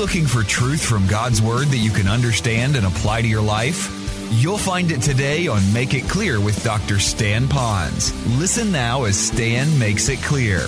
looking for truth from God's Word that you can understand and apply to your life? You'll find it today on Make It Clear with Dr. Stan Ponz. Listen now as Stan makes it clear.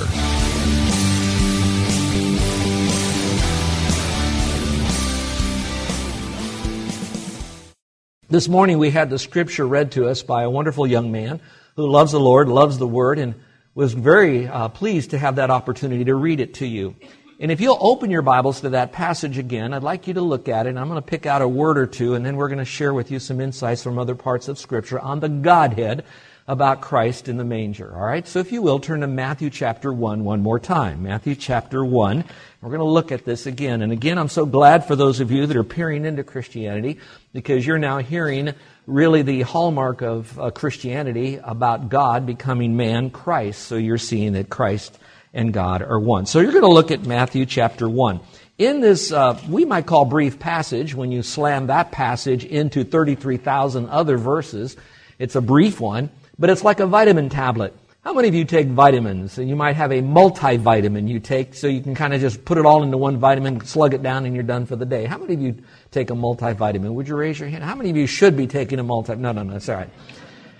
This morning we had the scripture read to us by a wonderful young man who loves the Lord, loves the Word, and was very uh, pleased to have that opportunity to read it to you. And if you'll open your Bibles to that passage again, I'd like you to look at it. And I'm going to pick out a word or two, and then we're going to share with you some insights from other parts of Scripture on the Godhead about Christ in the manger. All right? So if you will, turn to Matthew chapter 1 one more time. Matthew chapter 1. We're going to look at this again. And again, I'm so glad for those of you that are peering into Christianity because you're now hearing really the hallmark of uh, Christianity about God becoming man, Christ. So you're seeing that Christ and God are one. So you're going to look at Matthew chapter 1. In this, uh, we might call brief passage, when you slam that passage into 33,000 other verses, it's a brief one, but it's like a vitamin tablet. How many of you take vitamins? And you might have a multivitamin you take so you can kind of just put it all into one vitamin, slug it down, and you're done for the day. How many of you take a multivitamin? Would you raise your hand? How many of you should be taking a multi? No, no, no, that's all right.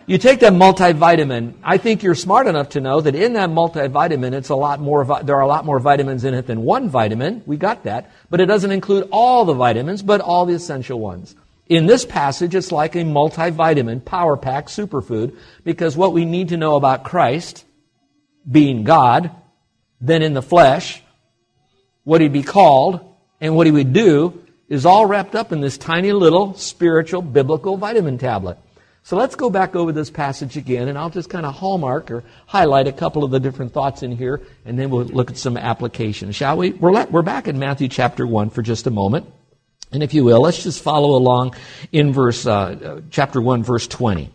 You take that multivitamin. I think you're smart enough to know that in that multivitamin, it's a lot more. There are a lot more vitamins in it than one vitamin. We got that, but it doesn't include all the vitamins, but all the essential ones. In this passage, it's like a multivitamin power pack superfood because what we need to know about Christ, being God, then in the flesh, what he'd be called, and what he would do is all wrapped up in this tiny little spiritual biblical vitamin tablet. So let's go back over this passage again, and I'll just kind of hallmark or highlight a couple of the different thoughts in here, and then we'll look at some applications, shall we? We're, we're back in Matthew chapter 1 for just a moment. And if you will, let's just follow along in verse, uh, chapter 1, verse 20.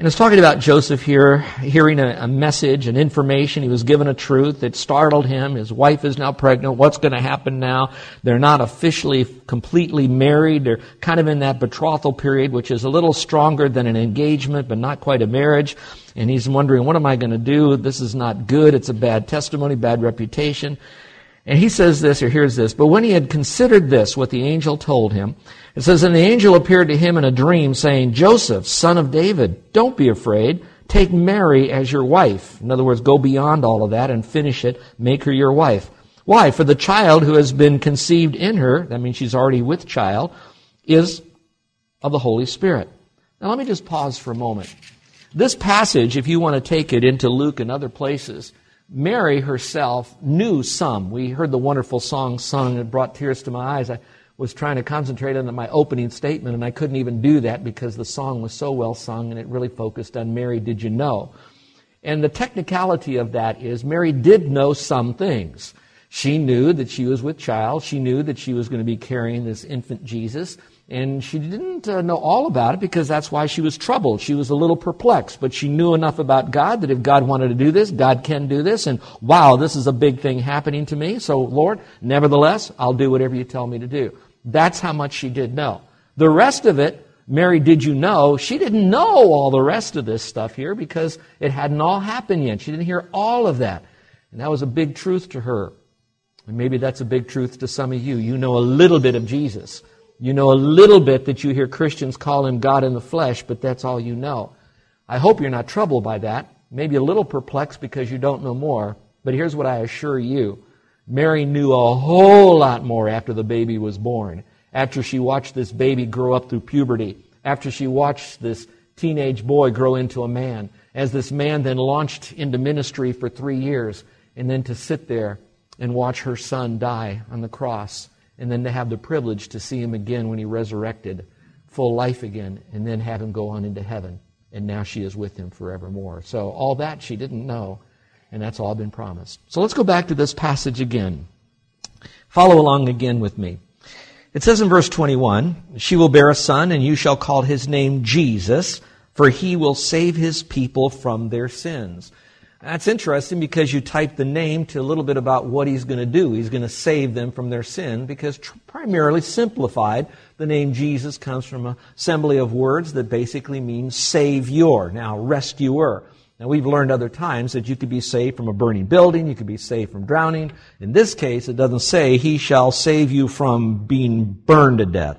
And it's talking about Joseph here, hearing a, a, message, an information. He was given a truth that startled him. His wife is now pregnant. What's going to happen now? They're not officially completely married. They're kind of in that betrothal period, which is a little stronger than an engagement, but not quite a marriage. And he's wondering, what am I going to do? This is not good. It's a bad testimony, bad reputation. And he says this, or hears this, but when he had considered this, what the angel told him, it says, And the angel appeared to him in a dream, saying, Joseph, son of David, don't be afraid. Take Mary as your wife. In other words, go beyond all of that and finish it. Make her your wife. Why? For the child who has been conceived in her, that means she's already with child, is of the Holy Spirit. Now let me just pause for a moment. This passage, if you want to take it into Luke and other places, Mary herself knew some. We heard the wonderful song sung and it brought tears to my eyes. I was trying to concentrate on my opening statement and I couldn't even do that because the song was so well sung and it really focused on Mary, did you know? And the technicality of that is Mary did know some things. She knew that she was with child. She knew that she was going to be carrying this infant Jesus. And she didn't uh, know all about it because that's why she was troubled. She was a little perplexed, but she knew enough about God that if God wanted to do this, God can do this. And wow, this is a big thing happening to me. So Lord, nevertheless, I'll do whatever you tell me to do. That's how much she did know. The rest of it, Mary, did you know? She didn't know all the rest of this stuff here because it hadn't all happened yet. She didn't hear all of that. And that was a big truth to her. And maybe that's a big truth to some of you. You know a little bit of Jesus. You know a little bit that you hear Christians call him God in the flesh, but that's all you know. I hope you're not troubled by that. Maybe a little perplexed because you don't know more. But here's what I assure you. Mary knew a whole lot more after the baby was born. After she watched this baby grow up through puberty. After she watched this teenage boy grow into a man. As this man then launched into ministry for three years. And then to sit there and watch her son die on the cross and then to have the privilege to see him again when he resurrected, full life again, and then have him go on into heaven. And now she is with him forevermore. So all that she didn't know, and that's all been promised. So let's go back to this passage again. Follow along again with me. It says in verse 21, She will bear a son, and you shall call his name Jesus, for he will save his people from their sins. That's interesting because you type the name to a little bit about what he's going to do. He's going to save them from their sin because tr- primarily simplified, the name Jesus comes from an assembly of words that basically means savior. Now, rescuer. Now, we've learned other times that you could be saved from a burning building, you could be saved from drowning. In this case, it doesn't say, He shall save you from being burned to death.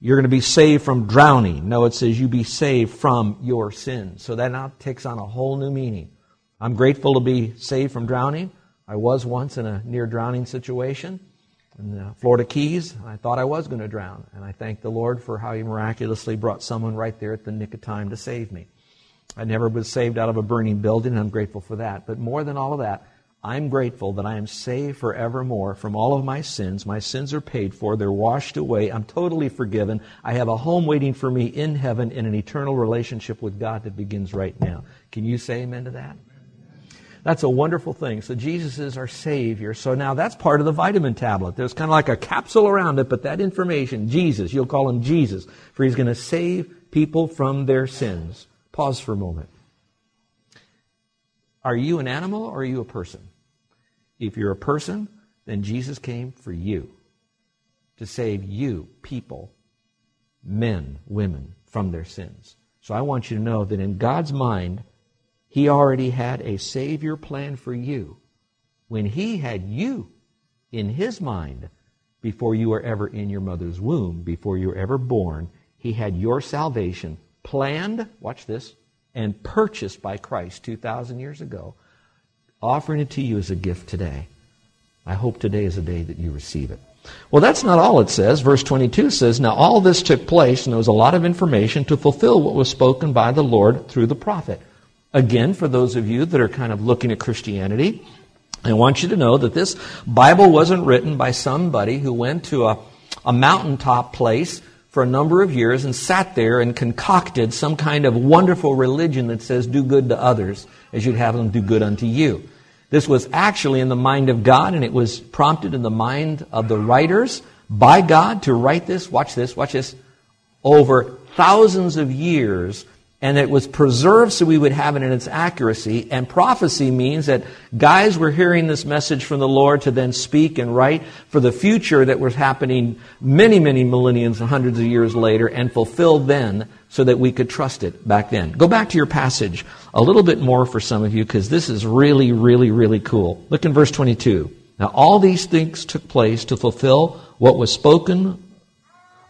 You're going to be saved from drowning. No, it says you be saved from your sins. So that now takes on a whole new meaning. I'm grateful to be saved from drowning. I was once in a near drowning situation in the Florida Keys. I thought I was going to drown. And I thank the Lord for how He miraculously brought someone right there at the nick of time to save me. I never was saved out of a burning building, and I'm grateful for that. But more than all of that, I'm grateful that I am saved forevermore from all of my sins. My sins are paid for. They're washed away. I'm totally forgiven. I have a home waiting for me in heaven in an eternal relationship with God that begins right now. Can you say amen to that? That's a wonderful thing. So Jesus is our Savior. So now that's part of the vitamin tablet. There's kind of like a capsule around it, but that information, Jesus, you'll call him Jesus, for he's going to save people from their sins. Pause for a moment. Are you an animal or are you a person? If you're a person, then Jesus came for you to save you, people, men, women, from their sins. So I want you to know that in God's mind, He already had a Savior plan for you when He had you in His mind before you were ever in your mother's womb, before you were ever born. He had your salvation planned, watch this, and purchased by Christ 2,000 years ago, offering it to you as a gift today. I hope today is a day that you receive it. Well, that's not all it says. Verse 22 says, Now all this took place, and there was a lot of information to fulfill what was spoken by the Lord through the prophet. Again, for those of you that are kind of looking at Christianity, I want you to know that this Bible wasn't written by somebody who went to a, a mountaintop place for a number of years and sat there and concocted some kind of wonderful religion that says, do good to others as you'd have them do good unto you. This was actually in the mind of God, and it was prompted in the mind of the writers by God to write this. Watch this, watch this. Over thousands of years and it was preserved so we would have it in its accuracy. And prophecy means that guys were hearing this message from the Lord to then speak and write for the future that was happening many, many millenniums and hundreds of years later and fulfilled then so that we could trust it back then. Go back to your passage a little bit more for some of you because this is really, really, really cool. Look in verse 22. Now all these things took place to fulfill what was spoken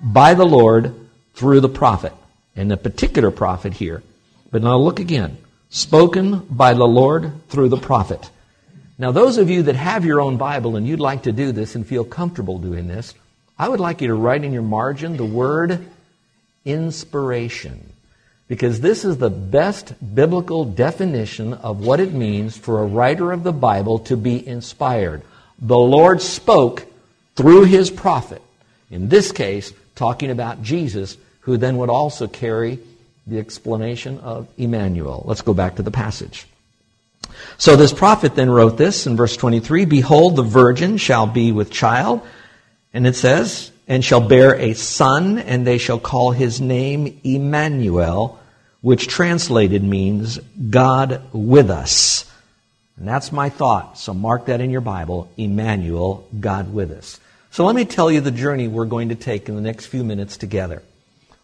by the Lord through the prophet and a particular prophet here. But now look again. Spoken by the Lord through the prophet. Now, those of you that have your own Bible and you'd like to do this and feel comfortable doing this, I would like you to write in your margin the word inspiration. Because this is the best biblical definition of what it means for a writer of the Bible to be inspired. The Lord spoke through his prophet. In this case, talking about Jesus who then would also carry the explanation of Emmanuel. Let's go back to the passage. So this prophet then wrote this in verse 23 Behold, the virgin shall be with child. And it says, And shall bear a son, and they shall call his name Emmanuel, which translated means God with us. And that's my thought. So mark that in your Bible Emmanuel, God with us. So let me tell you the journey we're going to take in the next few minutes together.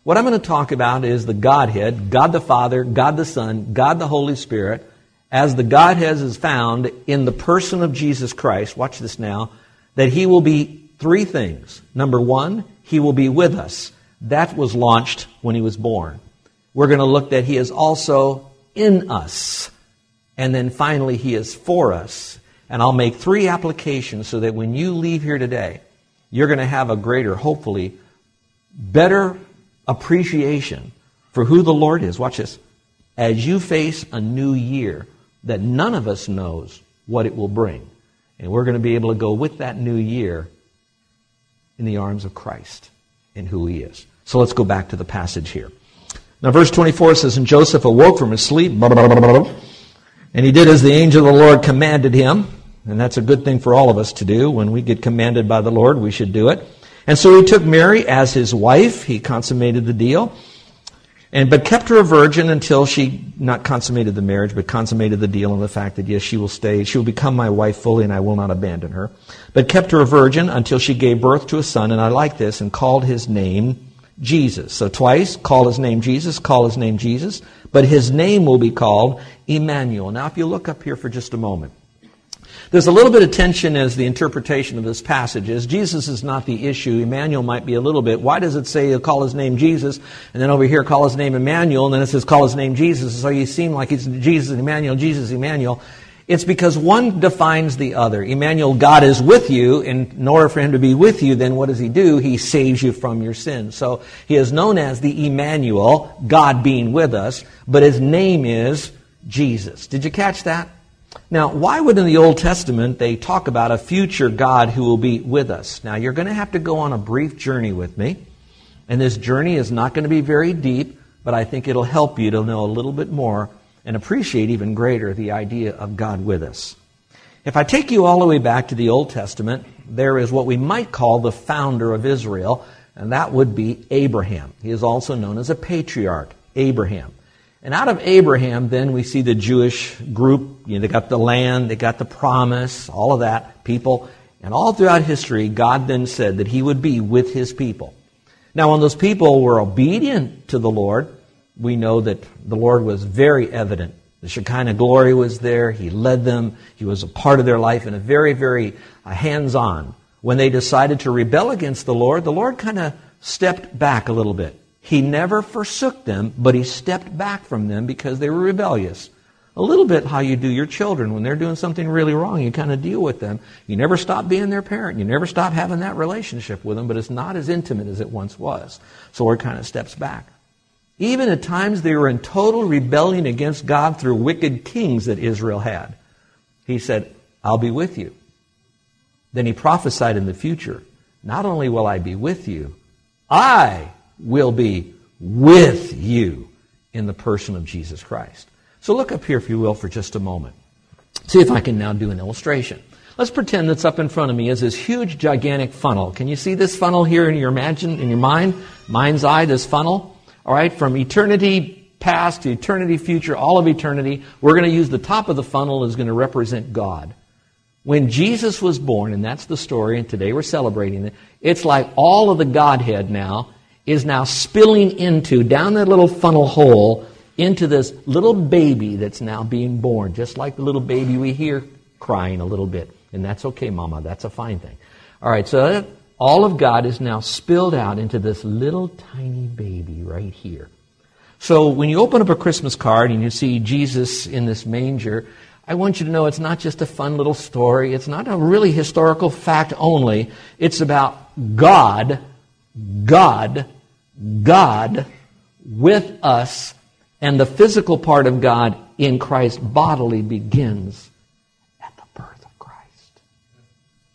What I'm going to talk about is the Godhead, God the Father, God the Son, God the Holy Spirit, as the Godhead is found in the person of Jesus Christ. Watch this now. That He will be three things. Number one, He will be with us. That was launched when He was born. We're going to look that He is also in us. And then finally, He is for us. And I'll make three applications so that when you leave here today, you're going to have a greater, hopefully, better appreciation for who the Lord is. Watch this. As you face a new year that none of us knows what it will bring. And we're going to be able to go with that new year in the arms of Christ and who he is. So let's go back to the passage here. Now, verse 24 says, And Joseph awoke from his sleep, and he did as the angel of the Lord commanded him. And that's a good thing for all of us to do. When we get commanded by the Lord, we should do it. And so he took Mary as his wife. He consummated the deal. And, but kept her a virgin until she not consummated the marriage, but consummated the deal and the fact that yes, she will stay, she will become my wife fully and I will not abandon her. But kept her a virgin until she gave birth to a son, and I like this, and called his name Jesus. So twice, call his name Jesus, call his name Jesus, but his name will be called Emmanuel. Now, if you look up here for just a moment, there's a little bit of tension as the interpretation of this passage is. Jesus is not the issue. Emmanuel might be a little bit. Why does it say call his name Jesus, and then over here call his name Emmanuel, and then it says call his name Jesus? So you seem like it's Jesus and Emmanuel, Jesus, Emmanuel. It's because one defines the other. Emmanuel, God is with you, and in order for him to be with you, then what does he do? He saves you from your sins. So he is known as the Emmanuel, God being with us, but his name is Jesus. Did you catch that? Now, why would in the Old Testament they talk about a future God who will be with us? Now, you're going to have to go on a brief journey with me, and this journey is not going to be very deep, but I think it'll help you to know a little bit more and appreciate even greater the idea of God with us. If I take you all the way back to the Old Testament, there is what we might call the founder of Israel, and that would be Abraham. He is also known as a patriarch, Abraham. And out of Abraham, then we see the Jewish group. You know, they got the land, they got the promise, all of that, people. And all throughout history, God then said that He would be with His people. Now, when those people were obedient to the Lord, we know that the Lord was very evident. The Shekinah glory was there. He led them. He was a part of their life in a very, very uh, hands on. When they decided to rebel against the Lord, the Lord kind of stepped back a little bit. He never forsook them, but he stepped back from them because they were rebellious. A little bit how you do your children when they're doing something really wrong. You kind of deal with them. You never stop being their parent. You never stop having that relationship with them, but it's not as intimate as it once was. So it kind of steps back. Even at times they were in total rebellion against God through wicked kings that Israel had. He said, I'll be with you. Then he prophesied in the future, not only will I be with you, I will be with you in the person of Jesus Christ. So look up here, if you will, for just a moment. See if I can now do an illustration. Let's pretend that's up in front of me is this huge, gigantic funnel. Can you see this funnel here in your imagine, in your mind, mind's eye? This funnel. All right, from eternity past to eternity future, all of eternity, we're going to use the top of the funnel is going to represent God. When Jesus was born, and that's the story, and today we're celebrating it, it's like all of the Godhead now is now spilling into, down that little funnel hole, into this little baby that's now being born, just like the little baby we hear crying a little bit. And that's okay, Mama. That's a fine thing. All right, so all of God is now spilled out into this little tiny baby right here. So when you open up a Christmas card and you see Jesus in this manger, I want you to know it's not just a fun little story. It's not a really historical fact only. It's about God, God, God with us, and the physical part of God in Christ bodily begins at the birth of Christ.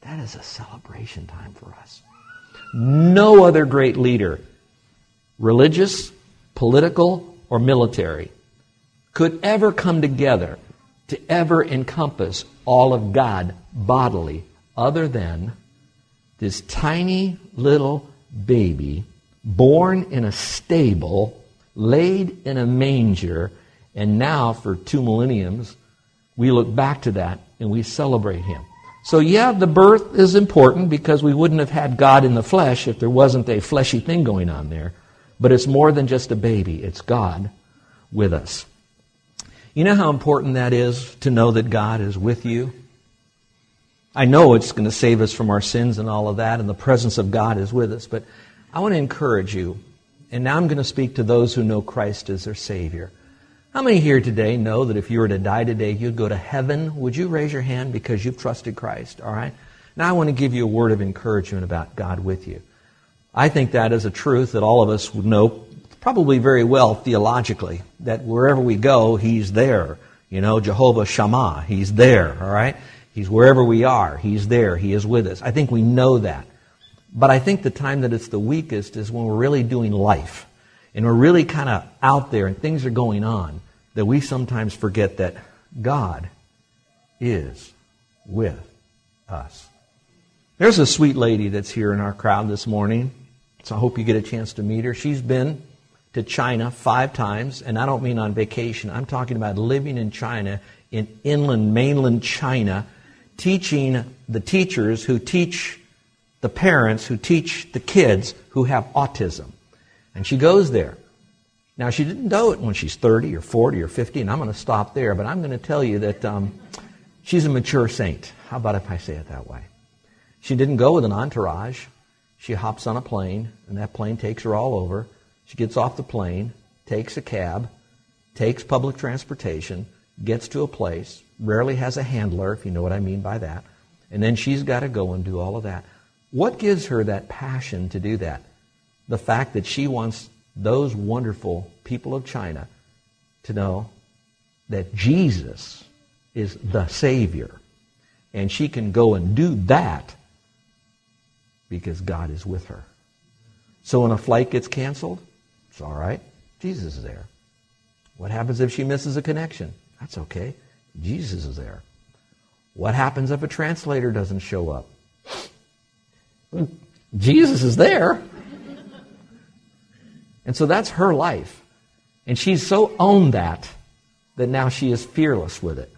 That is a celebration time for us. No other great leader, religious, political, or military, could ever come together to ever encompass all of God bodily other than this tiny little baby born in a stable, laid in a manger, and now for two millenniums, we look back to that and we celebrate him. So, yeah, the birth is important because we wouldn't have had God in the flesh if there wasn't a fleshy thing going on there. But it's more than just a baby, it's God with us. You know how important that is to know that God is with you? I know it's going to save us from our sins and all of that, and the presence of God is with us, but I want to encourage you. And now I'm going to speak to those who know Christ as their Savior. How many here today know that if you were to die today, you'd go to heaven? Would you raise your hand because you've trusted Christ? All right? Now I want to give you a word of encouragement about God with you. I think that is a truth that all of us would know probably very well theologically, that wherever we go, He's there. You know, Jehovah Shammah, He's there, all right? He's wherever we are, He's there, He is with us. I think we know that. But I think the time that it's the weakest is when we're really doing life and we're really kind of out there and things are going on, that we sometimes forget that God is with us. There's a sweet lady that's here in our crowd this morning, so I hope you get a chance to meet her. She's been to China five times, and I don't mean on vacation. I'm talking about living in China, in inland, mainland China, teaching the teachers who teach the parents who teach the kids who have autism. And she goes there. Now, she didn't know it when she's 30 or 40 or 50, and I'm going to stop there, but I'm going to tell you that um, she's a mature saint. How about if I say it that way? She didn't go with an entourage. She hops on a plane, and that plane takes her all over. She gets off the plane, takes a cab, takes public transportation, gets to a place, rarely has a handler, if you know what I mean by that, and then she's got to go and do all of that. What gives her that passion to do that? The fact that she wants those wonderful people of China to know that Jesus is the Savior. And she can go and do that because God is with her. So when a flight gets canceled, it's all right. Jesus is there. What happens if she misses a connection? That's okay. Jesus is there. What happens if a translator doesn't show up? Jesus is there. And so that's her life. And she's so owned that that now she is fearless with it.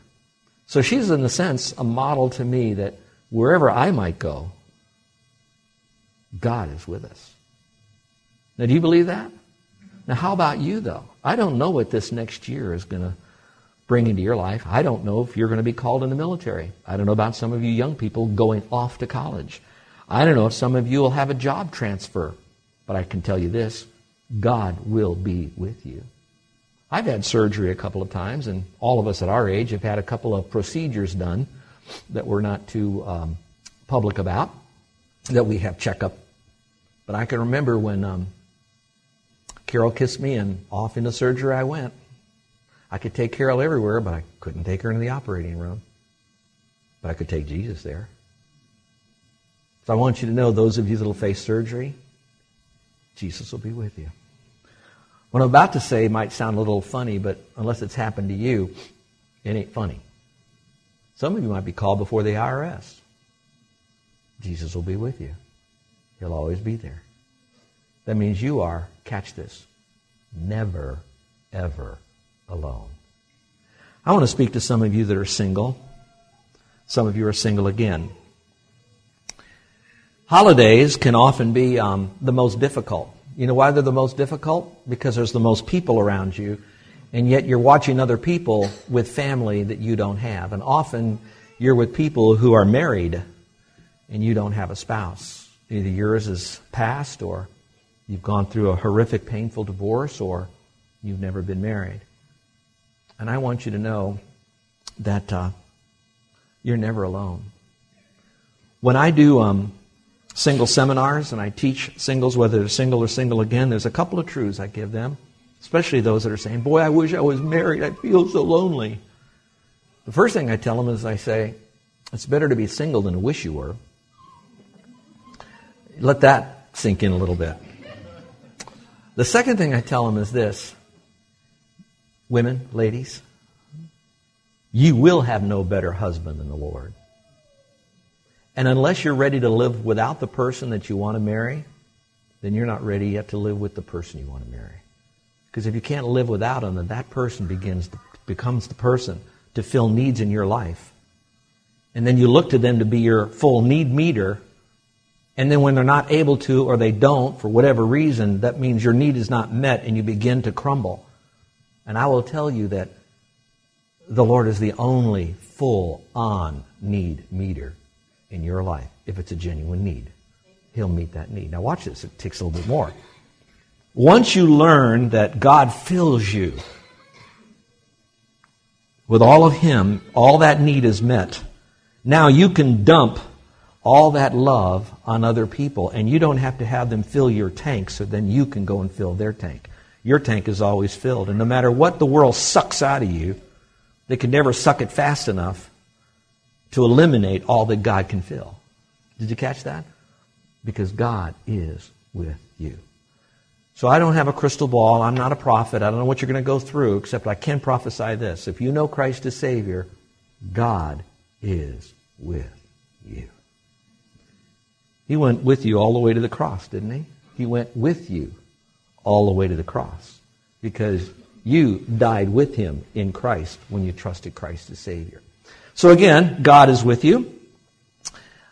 So she's, in a sense, a model to me that wherever I might go, God is with us. Now, do you believe that? Now, how about you, though? I don't know what this next year is going to bring into your life. I don't know if you're going to be called in the military. I don't know about some of you young people going off to college. I don't know if some of you will have a job transfer. But I can tell you this God will be with you. I've had surgery a couple of times, and all of us at our age have had a couple of procedures done that we're not too um, public about, that we have checkup. But I can remember when um, Carol kissed me, and off into surgery I went. I could take Carol everywhere, but I couldn't take her into the operating room. But I could take Jesus there. So I want you to know, those of you that will face surgery, Jesus will be with you. What I'm about to say might sound a little funny, but unless it's happened to you, it ain't funny. Some of you might be called before the IRS. Jesus will be with you. He'll always be there. That means you are, catch this, never, ever alone. I want to speak to some of you that are single. Some of you are single again. Holidays can often be um, the most difficult. You know why they're the most difficult? Because there's the most people around you, and yet you're watching other people with family that you don't have. And often you're with people who are married and you don't have a spouse. Either yours is passed, or you've gone through a horrific, painful divorce, or you've never been married. And I want you to know that uh, you're never alone. When I do um, single seminars and I teach singles, whether they're single or single again, there's a couple of truths I give them, especially those that are saying, Boy, I wish I was married. I feel so lonely. The first thing I tell them is I say, It's better to be single than to wish you were. Let that sink in a little bit. The second thing I tell them is this women, ladies, you will have no better husband than the Lord. And unless you're ready to live without the person that you want to marry, then you're not ready yet to live with the person you want to marry. Because if you can't live without them, then that person begins to, becomes the person to fill needs in your life. And then you look to them to be your full need meter. And then when they're not able to or they don't, for whatever reason, that means your need is not met and you begin to crumble. And I will tell you that the Lord is the only full on need meter in your life if it's a genuine need. He'll meet that need. Now, watch this. It takes a little bit more. Once you learn that God fills you with all of Him, all that need is met. Now you can dump all that love on other people, and you don't have to have them fill your tank so then you can go and fill their tank. Your tank is always filled, and no matter what the world sucks out of you, they can never suck it fast enough to eliminate all that God can fill. Did you catch that? Because God is with you. So I don't have a crystal ball. I'm not a prophet. I don't know what you're going to go through, except I can prophesy this. If you know Christ as Savior, God is with you. He went with you all the way to the cross, didn't he? He went with you all the way to the cross because you died with him in Christ when you trusted Christ as Savior. So again, God is with you.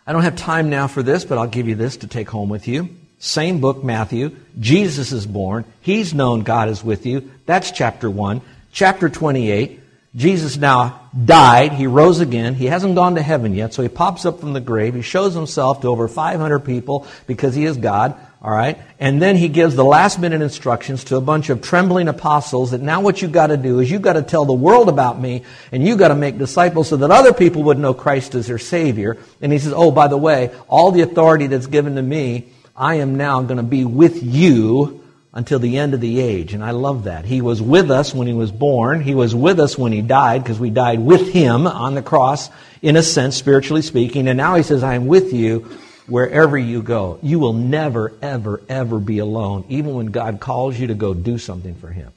I don't have time now for this, but I'll give you this to take home with you. Same book, Matthew. Jesus is born. He's known God is with you. That's chapter 1. Chapter 28. Jesus now died. He rose again. He hasn't gone to heaven yet, so he pops up from the grave. He shows himself to over 500 people because he is God. All right? And then he gives the last minute instructions to a bunch of trembling apostles that now what you've got to do is you've got to tell the world about me and you've got to make disciples so that other people would know Christ as their Savior. And he says, oh, by the way, all the authority that's given to me, I am now going to be with you until the end of the age. And I love that. He was with us when he was born. He was with us when he died because we died with him on the cross, in a sense, spiritually speaking. And now he says, I am with you wherever you go. You will never, ever, ever be alone, even when God calls you to go do something for him.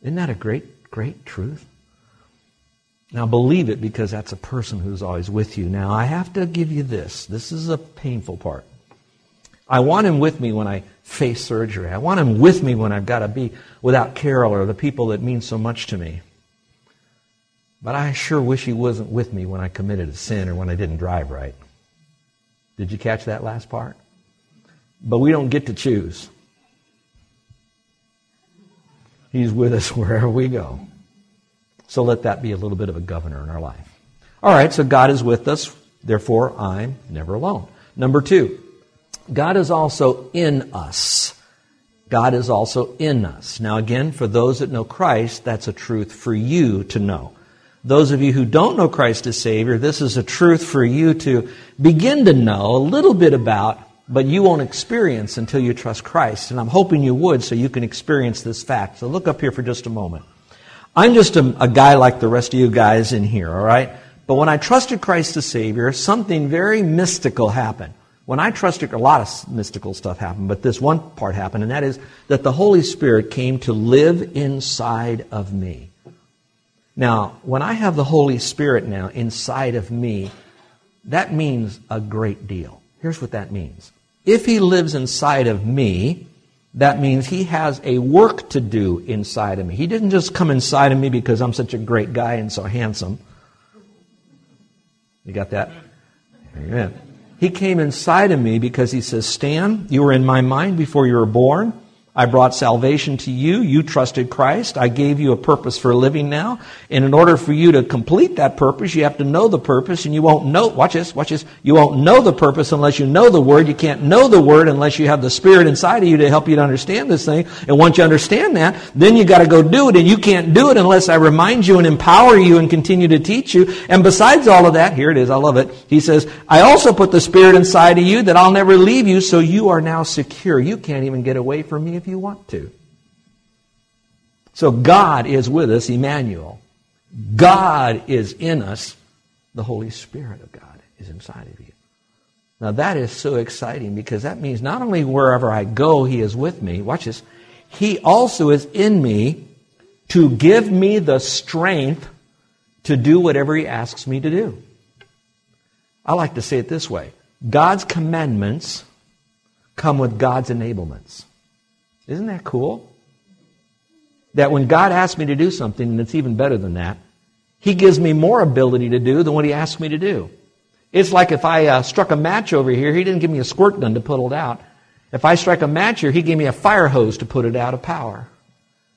Isn't that a great, great truth? Now believe it because that's a person who's always with you. Now I have to give you this. This is a painful part. I want him with me when I face surgery. I want him with me when I've got to be without Carol or the people that mean so much to me. But I sure wish he wasn't with me when I committed a sin or when I didn't drive right. Did you catch that last part? But we don't get to choose. He's with us wherever we go. So let that be a little bit of a governor in our life. All right, so God is with us. Therefore, I'm never alone. Number two, God is also in us. God is also in us. Now, again, for those that know Christ, that's a truth for you to know. Those of you who don't know Christ as Savior, this is a truth for you to begin to know a little bit about, but you won't experience until you trust Christ. And I'm hoping you would so you can experience this fact. So look up here for just a moment. I'm just a, a guy like the rest of you guys in here, all right? But when I trusted Christ as Savior, something very mystical happened. When I trusted, a lot of mystical stuff happened, but this one part happened, and that is that the Holy Spirit came to live inside of me. Now, when I have the Holy Spirit now inside of me, that means a great deal. Here's what that means. If He lives inside of me, that means He has a work to do inside of me. He didn't just come inside of me because I'm such a great guy and so handsome. You got that? Amen. He came inside of me because he says, Stan, you were in my mind before you were born. I brought salvation to you. You trusted Christ. I gave you a purpose for living now. And in order for you to complete that purpose, you have to know the purpose and you won't know, watch this, watch this. You won't know the purpose unless you know the Word. You can't know the Word unless you have the Spirit inside of you to help you to understand this thing. And once you understand that, then you gotta go do it and you can't do it unless I remind you and empower you and continue to teach you. And besides all of that, here it is, I love it. He says, I also put the Spirit inside of you that I'll never leave you so you are now secure. You can't even get away from me if you want to. So God is with us, Emmanuel. God is in us. The Holy Spirit of God is inside of you. Now that is so exciting because that means not only wherever I go, He is with me. Watch this. He also is in me to give me the strength to do whatever He asks me to do. I like to say it this way God's commandments come with God's enablements. Isn't that cool? That when God asks me to do something, and it's even better than that, He gives me more ability to do than what He asks me to do. It's like if I uh, struck a match over here, He didn't give me a squirt gun to put it out. If I strike a match here, He gave me a fire hose to put it out of power.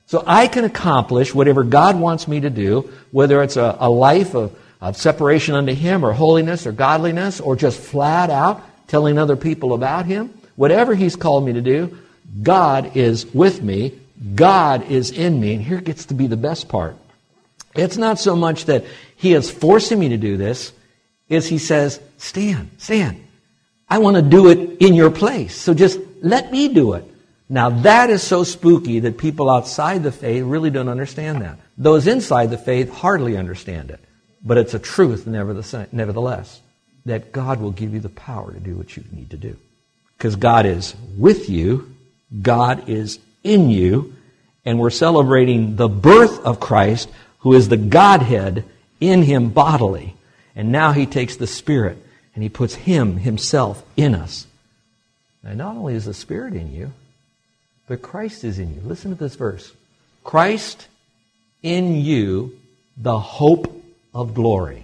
So I can accomplish whatever God wants me to do, whether it's a, a life of, of separation unto Him or holiness or godliness or just flat out telling other people about Him. Whatever He's called me to do, God is with me. God is in me. And here gets to be the best part. It's not so much that He is forcing me to do this, is He says, Stan, Stan. I want to do it in your place. So just let me do it. Now that is so spooky that people outside the faith really don't understand that. Those inside the faith hardly understand it. But it's a truth nevertheless that God will give you the power to do what you need to do. Because God is with you God is in you, and we're celebrating the birth of Christ, who is the Godhead in him bodily. And now he takes the Spirit and he puts him himself in us. And not only is the Spirit in you, but Christ is in you. Listen to this verse Christ in you, the hope of glory.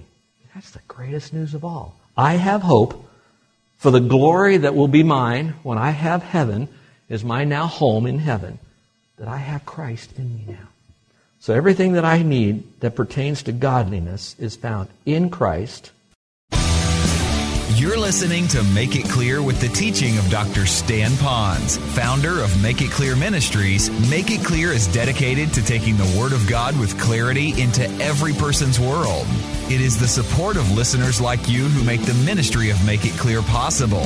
That's the greatest news of all. I have hope For the glory that will be mine when I have heaven is my now home in heaven, that I have Christ in me now. So everything that I need that pertains to godliness is found in Christ you're listening to Make It Clear with the teaching of Dr. Stan Ponz, founder of Make It Clear Ministries. Make It Clear is dedicated to taking the Word of God with clarity into every person's world. It is the support of listeners like you who make the ministry of Make It Clear possible.